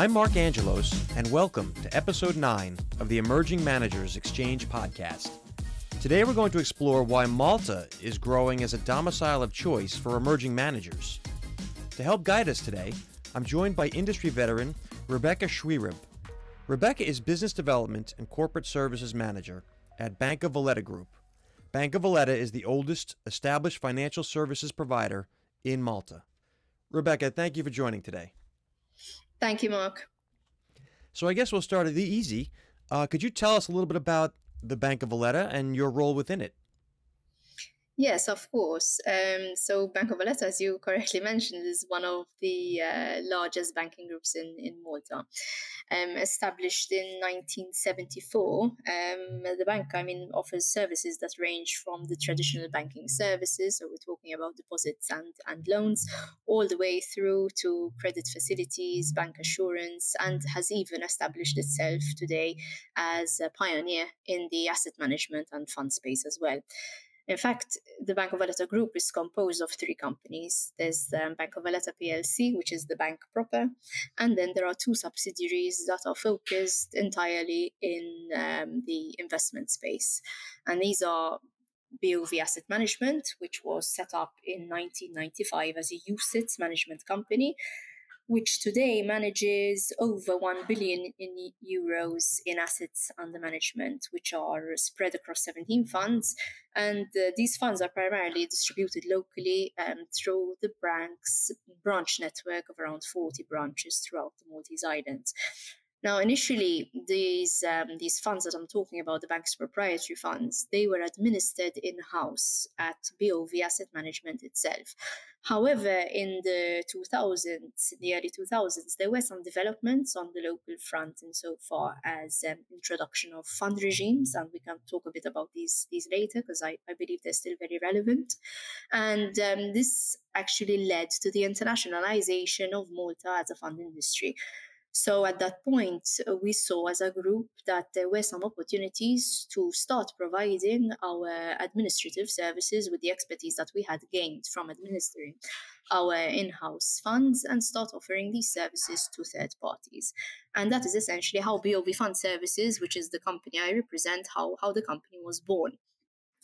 I'm Mark Angelos, and welcome to episode 9 of the Emerging Managers Exchange podcast. Today we're going to explore why Malta is growing as a domicile of choice for emerging managers. To help guide us today, I'm joined by industry veteran Rebecca Schwierib. Rebecca is Business Development and Corporate Services Manager at Bank of Valletta Group. Bank of Valletta is the oldest established financial services provider in Malta. Rebecca, thank you for joining today. Thank you, Mark. So I guess we'll start at the easy. Uh, could you tell us a little bit about the Bank of Valletta and your role within it? Yes, of course. Um, so Bank of Valletta, as you correctly mentioned, is one of the uh, largest banking groups in, in Malta. Um, established in 1974, um, the bank, I mean, offers services that range from the traditional banking services, so we're talking about deposits and, and loans, all the way through to credit facilities, bancassurance, and has even established itself today as a pioneer in the asset management and fund space as well. In fact, the Bank of Valletta Group is composed of three companies. There's um, Bank of Valletta PLC, which is the bank proper, and then there are two subsidiaries that are focused entirely in um, the investment space. And these are BOV Asset Management, which was set up in 1995 as a UCITS management company, which today manages over 1 billion in euros in assets under management, which are spread across 17 funds. And uh, these funds are primarily distributed locally um, through the bank's branch network of around 40 branches throughout the Maltese Islands. Now, initially, these um, these funds that I'm talking about, the bank's proprietary funds, they were administered in house at BOV Asset Management itself. However, in the 2000s, the early 2000s, there were some developments on the local front insofar as um, introduction of fund regimes, and we can talk a bit about these these later because I, I believe they're still very relevant. And um, this actually led to the internationalization of Malta as a fund industry. So at that point, we saw as a group that there were some opportunities to start providing our administrative services with the expertise that we had gained from administering our in-house funds and start offering these services to third parties. And that is essentially how BOV Fund Services, which is the company I represent, how, how the company was born.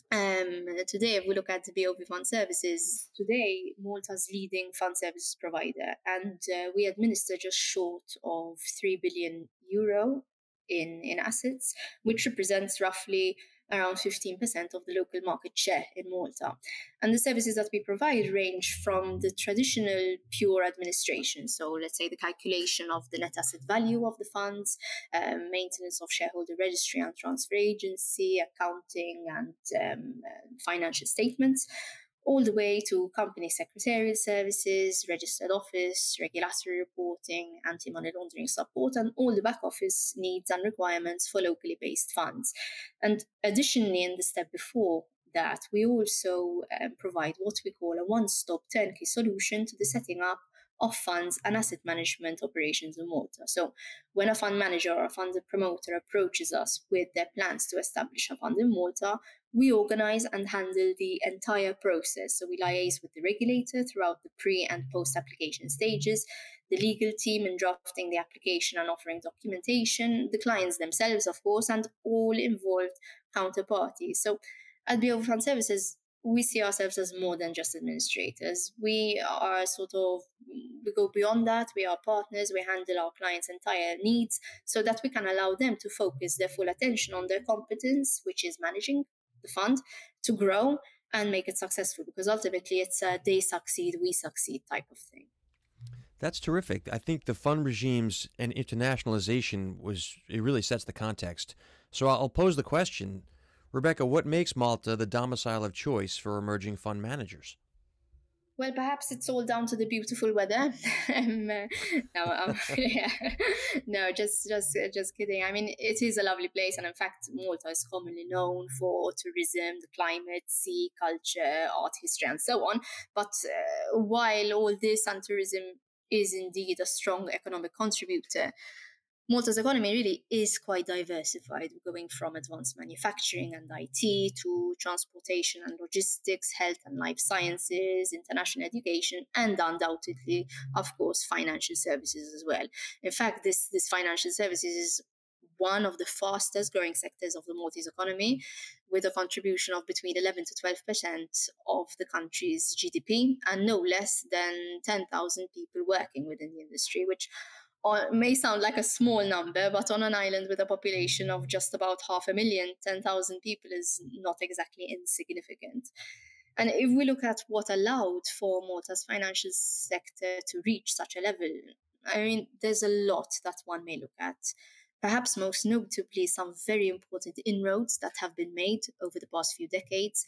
Um, today, if we look at the BOV Fund Services, today Malta's leading fund services provider, and uh, we administer just short of three billion euro in in assets, which represents roughly around 15% of the local market share in Malta. And the services that we provide range from the traditional pure administration, so let's say the calculation of the net asset value of the funds, um, maintenance of shareholder registry and transfer agency, accounting and um, financial statements, all the way to company secretarial services, registered office, regulatory reporting, anti money laundering support, and all the back office needs and requirements for locally based funds. And additionally, in the step before, that we also um, provide what we call a one stop turnkey solution to the setting up of funds and asset management operations in Malta. So, when a fund manager or a fund promoter approaches us with their plans to establish a fund in Malta, we organize and handle the entire process. So, we liaise with the regulator throughout the pre and post application stages, the legal team in drafting the application and offering documentation, the clients themselves, of course, and all involved counterparties. So, at BOV Fund Services, we see ourselves as more than just administrators. We are sort of, we go beyond that. We are partners. We handle our clients' entire needs so that we can allow them to focus their full attention on their competence, which is managing the fund, to grow and make it successful. Because ultimately, it's a they succeed, we succeed type of thing. That's terrific. I think the fund regimes and internationalization was, it really sets the context. So I'll pose the question Rebecca, what makes Malta the domicile of choice for emerging fund managers? Well, perhaps it's all down to the beautiful weather. um, no, um, yeah. no, just just just kidding. I mean, it is a lovely place, and in fact, Malta is commonly known for tourism, the climate, sea, culture, art, history, and so on. But uh, while all this and tourism is indeed a strong economic contributor, Malta's economy really is quite diversified, going from advanced manufacturing and IT to transportation and logistics, health and life sciences, international education, and undoubtedly, of course, financial services as well. In fact, this, this financial services is one of the fastest growing sectors of the Maltese economy, with a contribution of between 11 to 12 percent of the country's GDP, and no less than 10,000 people working within the industry, which may sound like a small number, but on an island with a population of just about half a million, 10,000 people is not exactly insignificant. And if we look at what allowed for Malta's financial sector to reach such a level, I mean, there's a lot that one may look at. Perhaps most notably, some very important inroads that have been made over the past few decades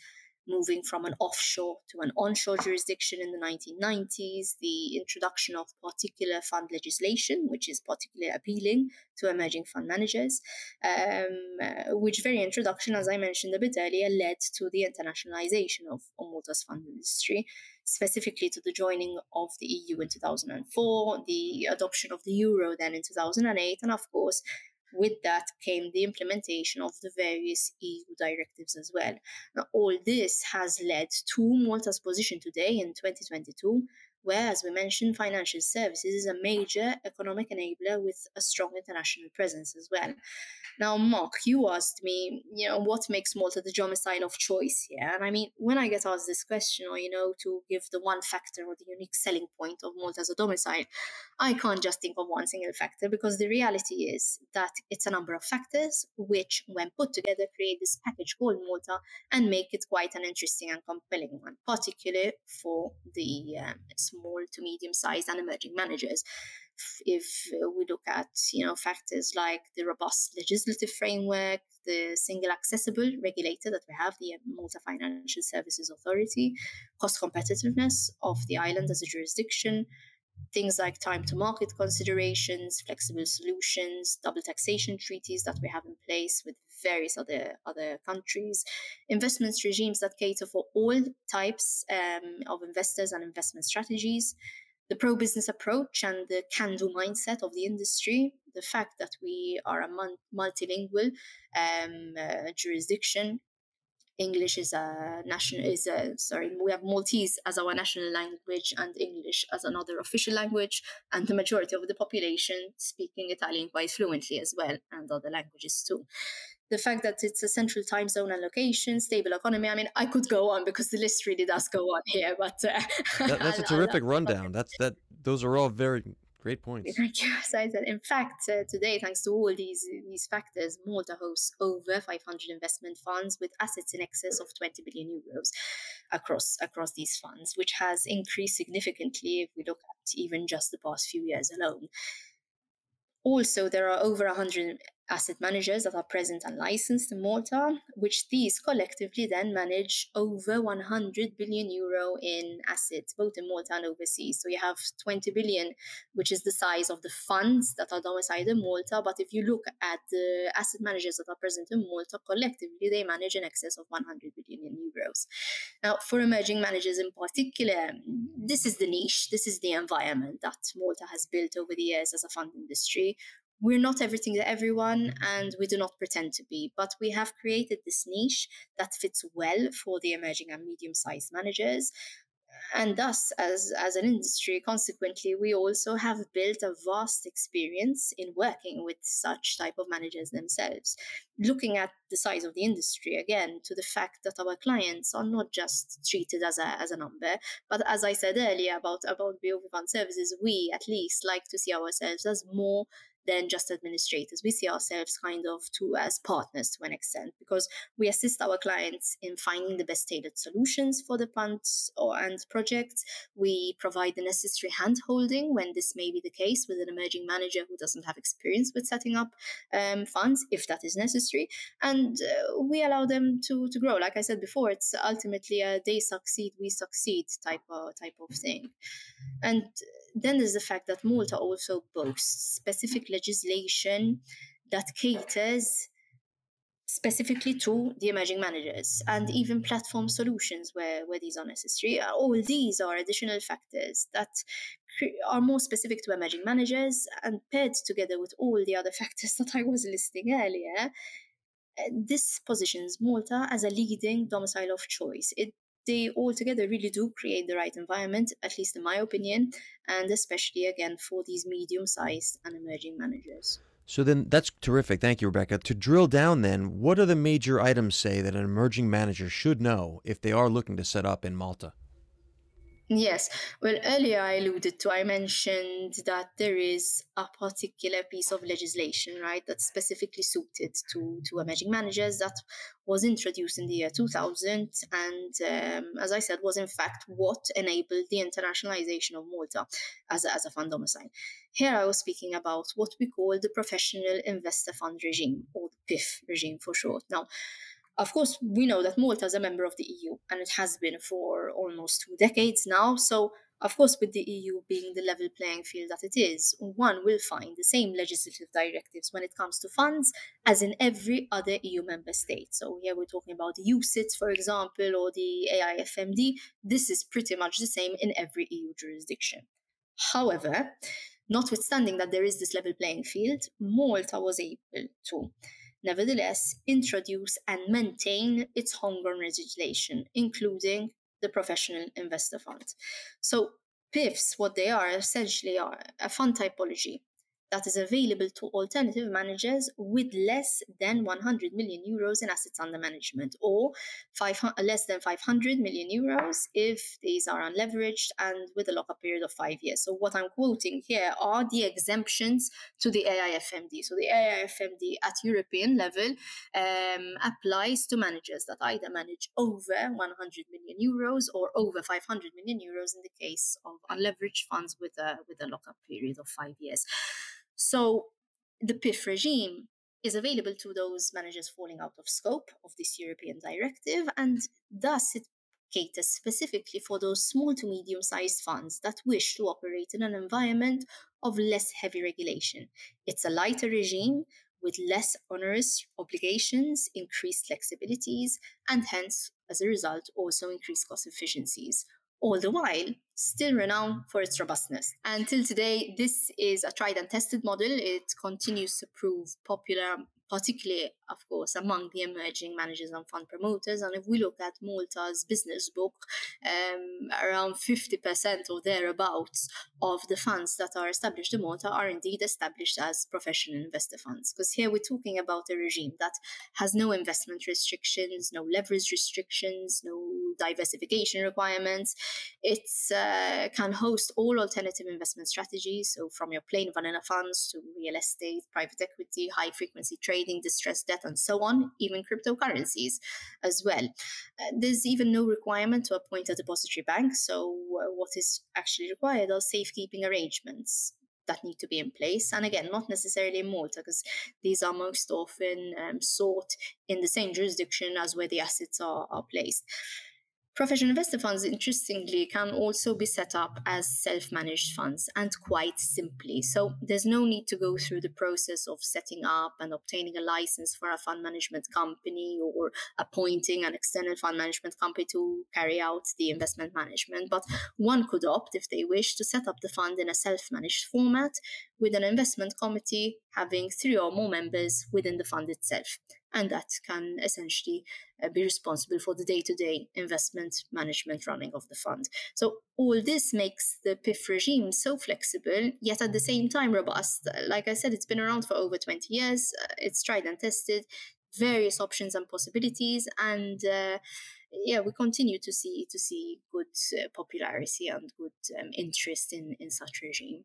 moving from an offshore to an onshore jurisdiction in the 1990s, the introduction of particular fund legislation, which is particularly appealing to emerging fund managers, um, uh, which very introduction, as I mentioned a bit earlier, led to the internationalization of, Malta's fund industry, specifically to the joining of the EU in 2004, the adoption of the euro then in 2008, and of course, with that came the implementation of the various EU directives as well. Now, all this has led to Malta's position today in 2022, where, as we mentioned, financial services is a major economic enabler with a strong international presence as well. Now, Mark, you asked me, you know, what makes Malta the domicile of choice here? And I mean, when I get asked this question, or, you know, to give the one factor or the unique selling point of Malta as a domicile, I can't just think of one single factor because the reality is that it's a number of factors which, when put together, create this package called Malta and make it quite an interesting and compelling one, particularly for the um, small to medium sized and emerging managers. If we look at you know factors like the robust legislative framework, the single accessible regulator that we have, the um, Malta Financial Services Authority, cost competitiveness of the island as a jurisdiction, things like time to market considerations, flexible solutions, double taxation treaties that we have in place with various other other countries, investments regimes that cater for all types um, of investors and investment strategies the pro business approach and the can do mindset of the industry, the fact that we are a multilingual um, uh, jurisdiction. English is a national is a sorry we have Maltese as our national language and English as another official language and the majority of the population speaking Italian quite fluently as well and other languages too the fact that it's a central time zone and location, stable economy. I mean, I could go on because the list really does go on here. But uh, that, that's a terrific rundown. That's that. Those are all very great points. Thank you. So I said, in fact, uh, today, thanks to all these these factors, Malta hosts over 500 investment funds with assets in excess of 20 billion euros across across these funds, which has increased significantly if we look at even just the past few years alone. Also, there are over 100 asset managers that are present and licensed in Malta, which these collectively then manage over 100 billion euro in assets, both in Malta and overseas. So you have 20 billion, which is the size of the funds that are domiciled in Malta. But if you look at the asset managers that are present in Malta, collectively they manage in excess of 100 billion euros. Now, for emerging managers in particular, this is the niche, this is the environment that Malta has built over the years as a fund industry we're not everything to everyone and we do not pretend to be, but we have created this niche that fits well for the emerging and medium sized managers. And thus, as, as an industry, consequently, we also have built a vast experience in working with such type of managers themselves. Looking at the size of the industry, again, to the fact that our clients are not just treated as a, as a number, but as I said earlier about, about BOV Fund Services, we at least like to see ourselves as more than just administrators. We see ourselves kind of too as partners to an extent because we assist our clients in finding the best tailored solutions for the funds or and projects. We provide the necessary handholding when this may be the case with an emerging manager who doesn't have experience with setting up um, funds, if that is necessary. And uh, we allow them to, to grow. Like I said before, it's ultimately a they succeed, we succeed type of, type of thing. And then there's the fact that Malta also boasts specific legislation that caters specifically to the emerging managers and even platform solutions where, where these are necessary. All these are additional factors that are more specific to emerging managers and paired together with all the other factors that I was listing earlier. This positions Malta as a leading domicile of choice. It they all together really do create the right environment, at least in my opinion, and especially again for these medium sized and emerging managers. So then that's terrific. Thank you, Rebecca. To drill down then, what are the major items say that an emerging manager should know if they are looking to set up in Malta? Yes. Well, earlier I alluded to, I mentioned that there is a particular piece of legislation, right, that's specifically suited to, to emerging managers that was introduced in the year 2000 and, um, as I said, was in fact what enabled the internationalization of Malta as a, as a fund domicile. Here I was speaking about what we call the Professional Investor Fund Regime, or the PIF regime for short. Now, of course, we know that Malta is a member of the EU and it has been for almost two decades now. So, of course, with the EU being the level playing field that it is, one will find the same legislative directives when it comes to funds as in every other EU member state. So, here we're talking about the UCITS, for example, or the AIFMD. This is pretty much the same in every EU jurisdiction. However, notwithstanding that there is this level playing field, Malta was able to nevertheless introduce and maintain its homegrown legislation, including the professional investor fund. So PIFs, what they are essentially are a fund typology that is available to alternative managers with less than 100 million euros in assets under management or five, less than 500 million euros if these are unleveraged and with a lockup period of five years. So, what I'm quoting here are the exemptions to the AIFMD. So, the AIFMD at European level um, applies to managers that either manage over 100 million euros or over 500 million euros in the case of unleveraged funds with a, with a lockup period of five years. So the PIF regime is available to those managers falling out of scope of this European directive, and thus it caters specifically for those small to medium sized funds that wish to operate in an environment of less heavy regulation. It's a lighter regime with less onerous obligations, increased flexibilities, and hence, as a result, also increased cost efficiencies all the while still renowned for its robustness. Until today, this is a tried and tested model. It continues to prove popular particularly, of course, among the emerging managers and fund promoters. And if we look at Malta's business book, um, around 50% or thereabouts of the funds that are established in Malta are indeed established as professional investor funds. Because here we're talking about a regime that has no investment restrictions, no leverage restrictions, no diversification requirements. It uh, can host all alternative investment strategies, so from your plain vanilla funds to real estate, private equity, high frequency trading trading distressed debt and so on, even cryptocurrencies as well. Uh, there's even no requirement to appoint a depository bank. So, uh, what is actually required are safekeeping arrangements that need to be in place. And again, not necessarily in Malta, because these are most often um, sought in the same jurisdiction as where the assets are, are placed. Professional investor funds, interestingly, can also be set up as self managed funds and quite simply. So there's no need to go through the process of setting up and obtaining a license for a fund management company or appointing an external fund management company to carry out the investment management. But one could opt, if they wish, to set up the fund in a self managed format with an investment committee having three or more members within the fund itself and that can essentially uh, be responsible for the day-to-day investment management running of the fund. So all this makes the PIF regime so flexible, yet at the same time robust. Like I said, it's been around for over 20 years. Uh, it's tried and tested, various options and possibilities, and uh, yeah, we continue to see to see good uh, popularity and good um, interest in in such regime.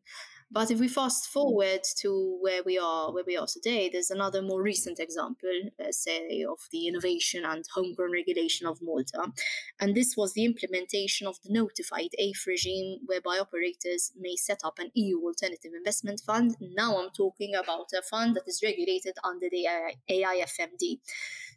But if we fast forward to where we are, where we are today, there's another more recent example, uh, say, of the innovation and homegrown regulation of Malta, and this was the implementation of the notified AIF regime, whereby operators may set up an EU alternative investment fund. Now I'm talking about a fund that is regulated under the AIFMD.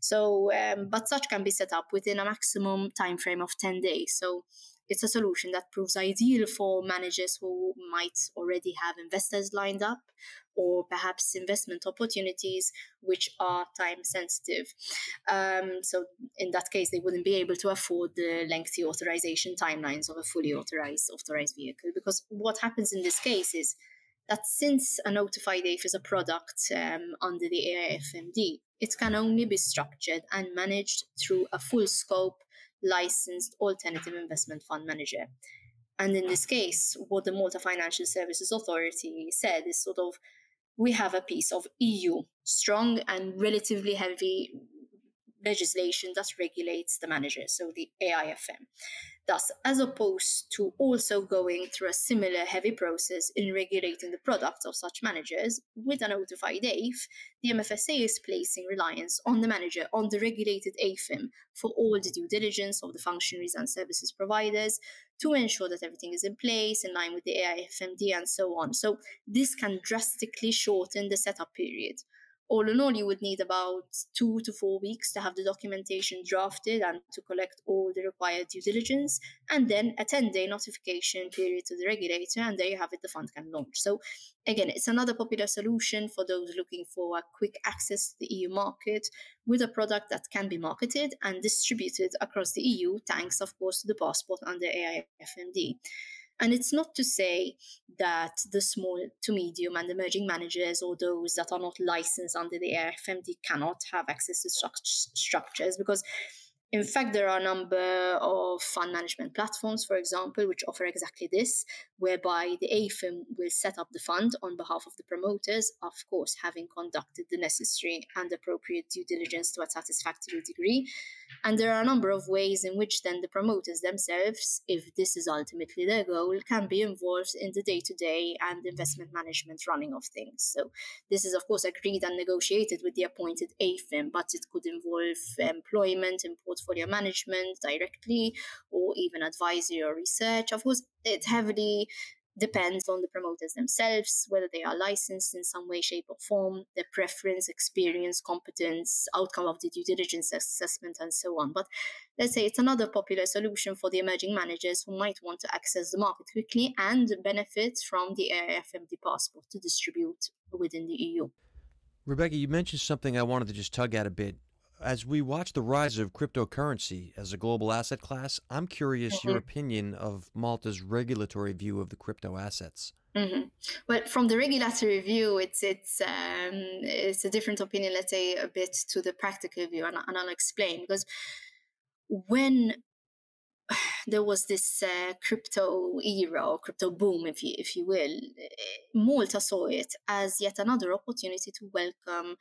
So, um, but such can be set up within a maximum time frame of 10 days. So it's a solution that proves ideal for managers who might already have investors lined up or perhaps investment opportunities which are time sensitive. Um, so, in that case, they wouldn't be able to afford the lengthy authorization timelines of a fully authorized authorized vehicle. Because what happens in this case is that since a notified AIF is a product um, under the AIFMD, it can only be structured and managed through a full scope licensed alternative investment fund manager. And in this case, what the Malta Financial Services Authority said is sort of we have a piece of EU strong and relatively heavy legislation that regulates the manager, so the AIFM. Thus, as opposed to also going through a similar heavy process in regulating the products of such managers with a notified AIF, the MFSA is placing reliance on the manager, on the regulated AIFM, for all the due diligence of the functionaries and services providers to ensure that everything is in place in line with the AIFMD and so on. So, this can drastically shorten the setup period all in all, you would need about two to four weeks to have the documentation drafted and to collect all the required due diligence, and then a 10 day notification period to the regulator, and there you have it, the fund can launch. So, again, it's another popular solution for those looking for a quick access to the EU market with a product that can be marketed and distributed across the EU, thanks, of course, to the passport under AIFMD. And it's not to say that the small to medium and emerging managers or those that are not licensed under the AIFMD cannot have access to such structures because in fact, there are a number of fund management platforms, for example, which offer exactly this, whereby the AIFM will set up the fund on behalf of the promoters, of course, having conducted the necessary and appropriate due diligence to a satisfactory degree. And there are a number of ways in which then the promoters themselves, if this is ultimately their goal, can be involved in the day to day and investment management running of things. So, this is, of course, agreed and negotiated with the appointed AIFM, but it could involve employment in portfolio management directly or even advisory or research. Of course, it heavily depends on the promoters themselves, whether they are licensed in some way, shape, or form, their preference, experience, competence, outcome of the due diligence assessment, and so on. But let's say it's another popular solution for the emerging managers who might want to access the market quickly and benefit from the AIFMD passport to distribute within the EU. Rebecca, you mentioned something I wanted to just tug at a bit as we watch the rise of cryptocurrency as a global asset class, I'm curious mm-hmm. your opinion of Malta's regulatory view of the crypto assets. Mm-hmm. Well, from the regulatory view, it's it's um, it's a different opinion. Let's say a bit to the practical view, and, and I'll explain because when there was this uh, crypto era or crypto boom, if you if you will. Malta saw it as yet another opportunity to welcome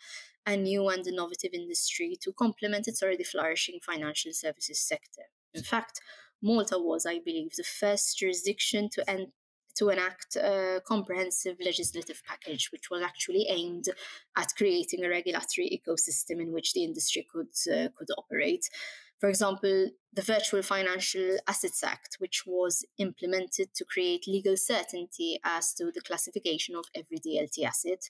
a new and innovative industry to complement its already flourishing financial services sector. In fact, Malta was, I believe, the first jurisdiction to to enact a comprehensive legislative package, which was actually aimed at creating a regulatory ecosystem in which the industry could uh, could operate. For example, the Virtual Financial Assets Act, which was implemented to create legal certainty as to the classification of every DLT asset.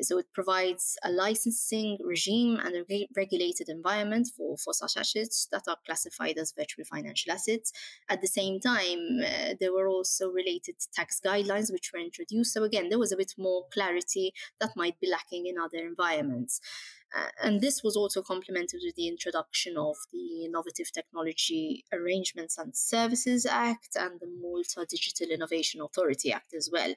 So it provides a licensing regime and a re- regulated environment for, for such assets that are classified as virtual financial assets. At the same time, uh, there were also related tax guidelines which were introduced. So again, there was a bit more clarity that might be lacking in other environments. And this was also complemented with the introduction of the Innovative Technology Arrangements and Services Act and the Malta Digital Innovation Authority Act as well.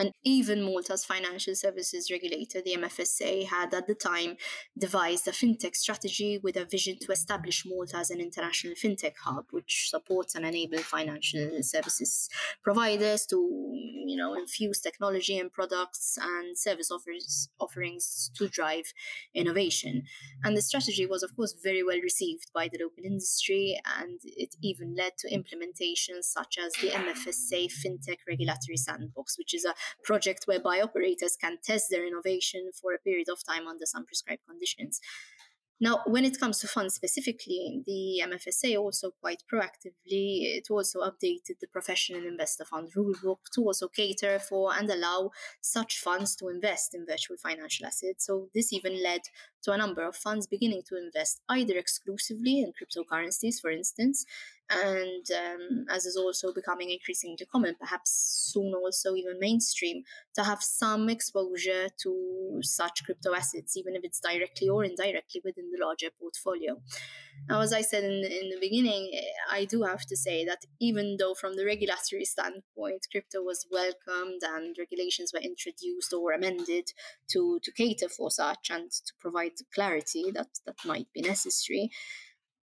And even Malta's financial services regulator, the MFSA, had at the time devised a fintech strategy with a vision to establish Malta as an international fintech hub, which supports and enables financial services providers to, you know, infuse technology and products and service offers, offerings to drive innovation. And the strategy was, of course, very well received by the local industry, and it even led to implementations such as the MFSA FinTech Regulatory Sandbox, which is a project whereby operators can test their innovation for a period of time under some prescribed conditions. Now, when it comes to funds specifically, the MFSA also quite proactively it also updated the professional investor fund rulebook to also cater for and allow such funds to invest in virtual financial assets. So this even led to a number of funds beginning to invest either exclusively in cryptocurrencies, for instance, and um, as is also becoming increasingly common, perhaps soon also even mainstream, to have some exposure to such crypto assets, even if it's directly or indirectly within the larger portfolio. Now, as I said in, in the beginning, eh, I do have to say that even though from the regulatory standpoint, crypto was welcomed and regulations were introduced or amended to, to cater for such and to provide clarity that, that might be necessary,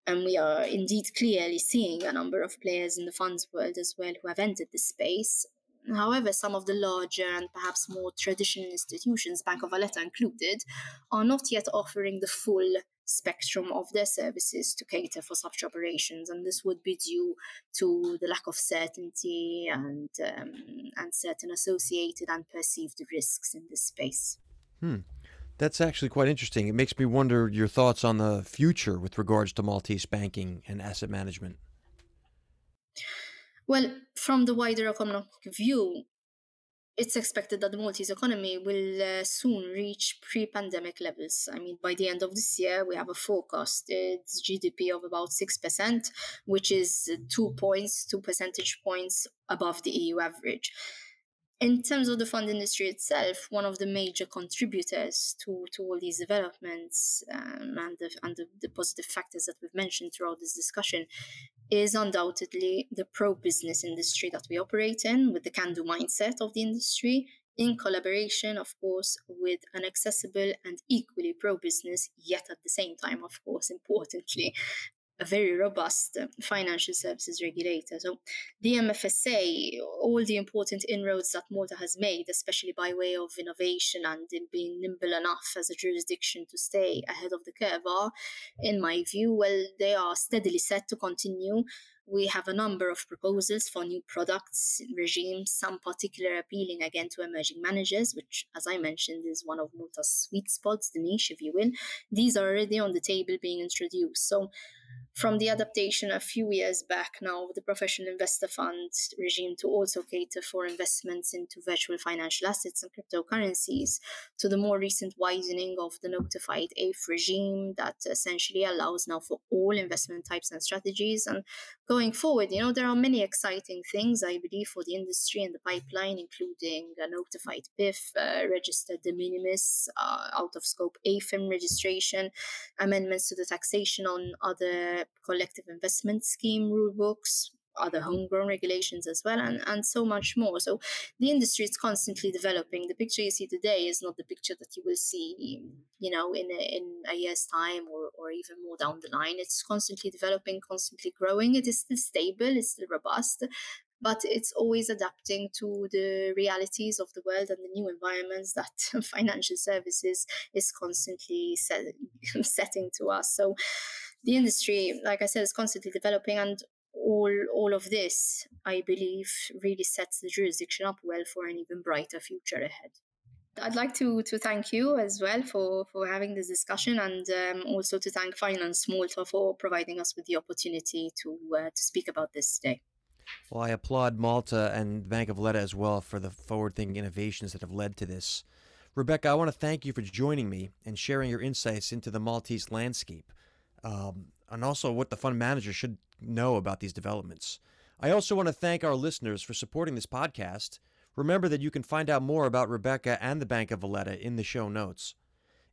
and we are indeed clearly seeing a number of players in the funds world as well who have entered this space. However, some of the larger and perhaps more traditional institutions, Bank of Valletta included, are not yet offering the full spectrum of their services to cater for such operations, and this would be due to the lack of certainty and um, and certain associated and perceived risks in this space. Hmm. That's actually quite interesting. It makes me wonder your thoughts on the future with regards to Maltese banking and asset management. Well, from the wider economic view, it's expected that the Maltese economy will uh, soon reach pre pandemic levels. I mean, by the end of this year, we have a forecasted GDP of about 6%, which is two points, two percentage points above the EU average in terms of the fund industry itself, one of the major contributors to, to all these developments um, and, the, and the, the, positive factors that we've mentioned throughout this discussion is undoubtedly the pro business industry that we operate in, with the can do mindset of the industry, in collaboration, of course, with an accessible and equally pro business, yet at the same time, of course, importantly, a very robust uh, financial services regulator. So, the MFSA, all the important inroads that Malta has made, especially by way of innovation and in being nimble enough as a jurisdiction to stay ahead of the curve, are, in my view, well, they are steadily set to continue. We have a number of proposals for new products regimes, some particular appealing again to emerging managers, which, as I mentioned, is one of Malta's sweet spots, the niche, if you will. These are already on the table being introduced. So from the adaptation a few years back now of the professional investor fund regime to also cater for investments into virtual financial assets and cryptocurrencies, to the more recent widening of the notified AIF regime that essentially allows now for all investment types and strategies. And going forward, you know, there are many exciting things, I believe, for the industry and the pipeline, including a notified PIF, uh, registered de minimis, uh, out of scope AIFM registration, amendments to the taxation on other collective investment scheme rule books, other homegrown regulations as well, and, and so much more. So the industry is constantly developing. The picture you see today is not the picture that you will see, you know, in a, in a year's time or, or even more down the line. It's constantly developing, constantly growing. It is still stable, it's still robust, but it's always adapting to the realities of the world and the new environments that financial services is constantly set, setting to us. So the industry, like I said, is constantly developing, and all all of this, I believe, really sets the jurisdiction up well for an even brighter future ahead. I'd like to to thank you as well for for having this discussion, and um, also to thank Finance Malta for providing us with the opportunity to uh, to speak about this today. Well, I applaud Malta and Bank of Valletta as well for the forward-thinking innovations that have led to this. Rebecca, I want to thank you for joining me and sharing your insights into the Maltese landscape um, and also what the fund manager should know about these developments. I also want to thank our listeners for supporting this podcast. Remember that you can find out more about Rebecca and the Bank of Valletta in the show notes.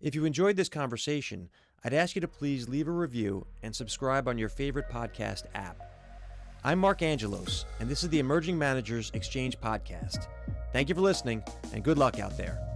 If you enjoyed this conversation, I'd ask you to please leave a review and subscribe on your favorite podcast app. I'm Mark Angelos, and this is the Emerging Managers Exchange Podcast. Thank you for listening, and good luck out there.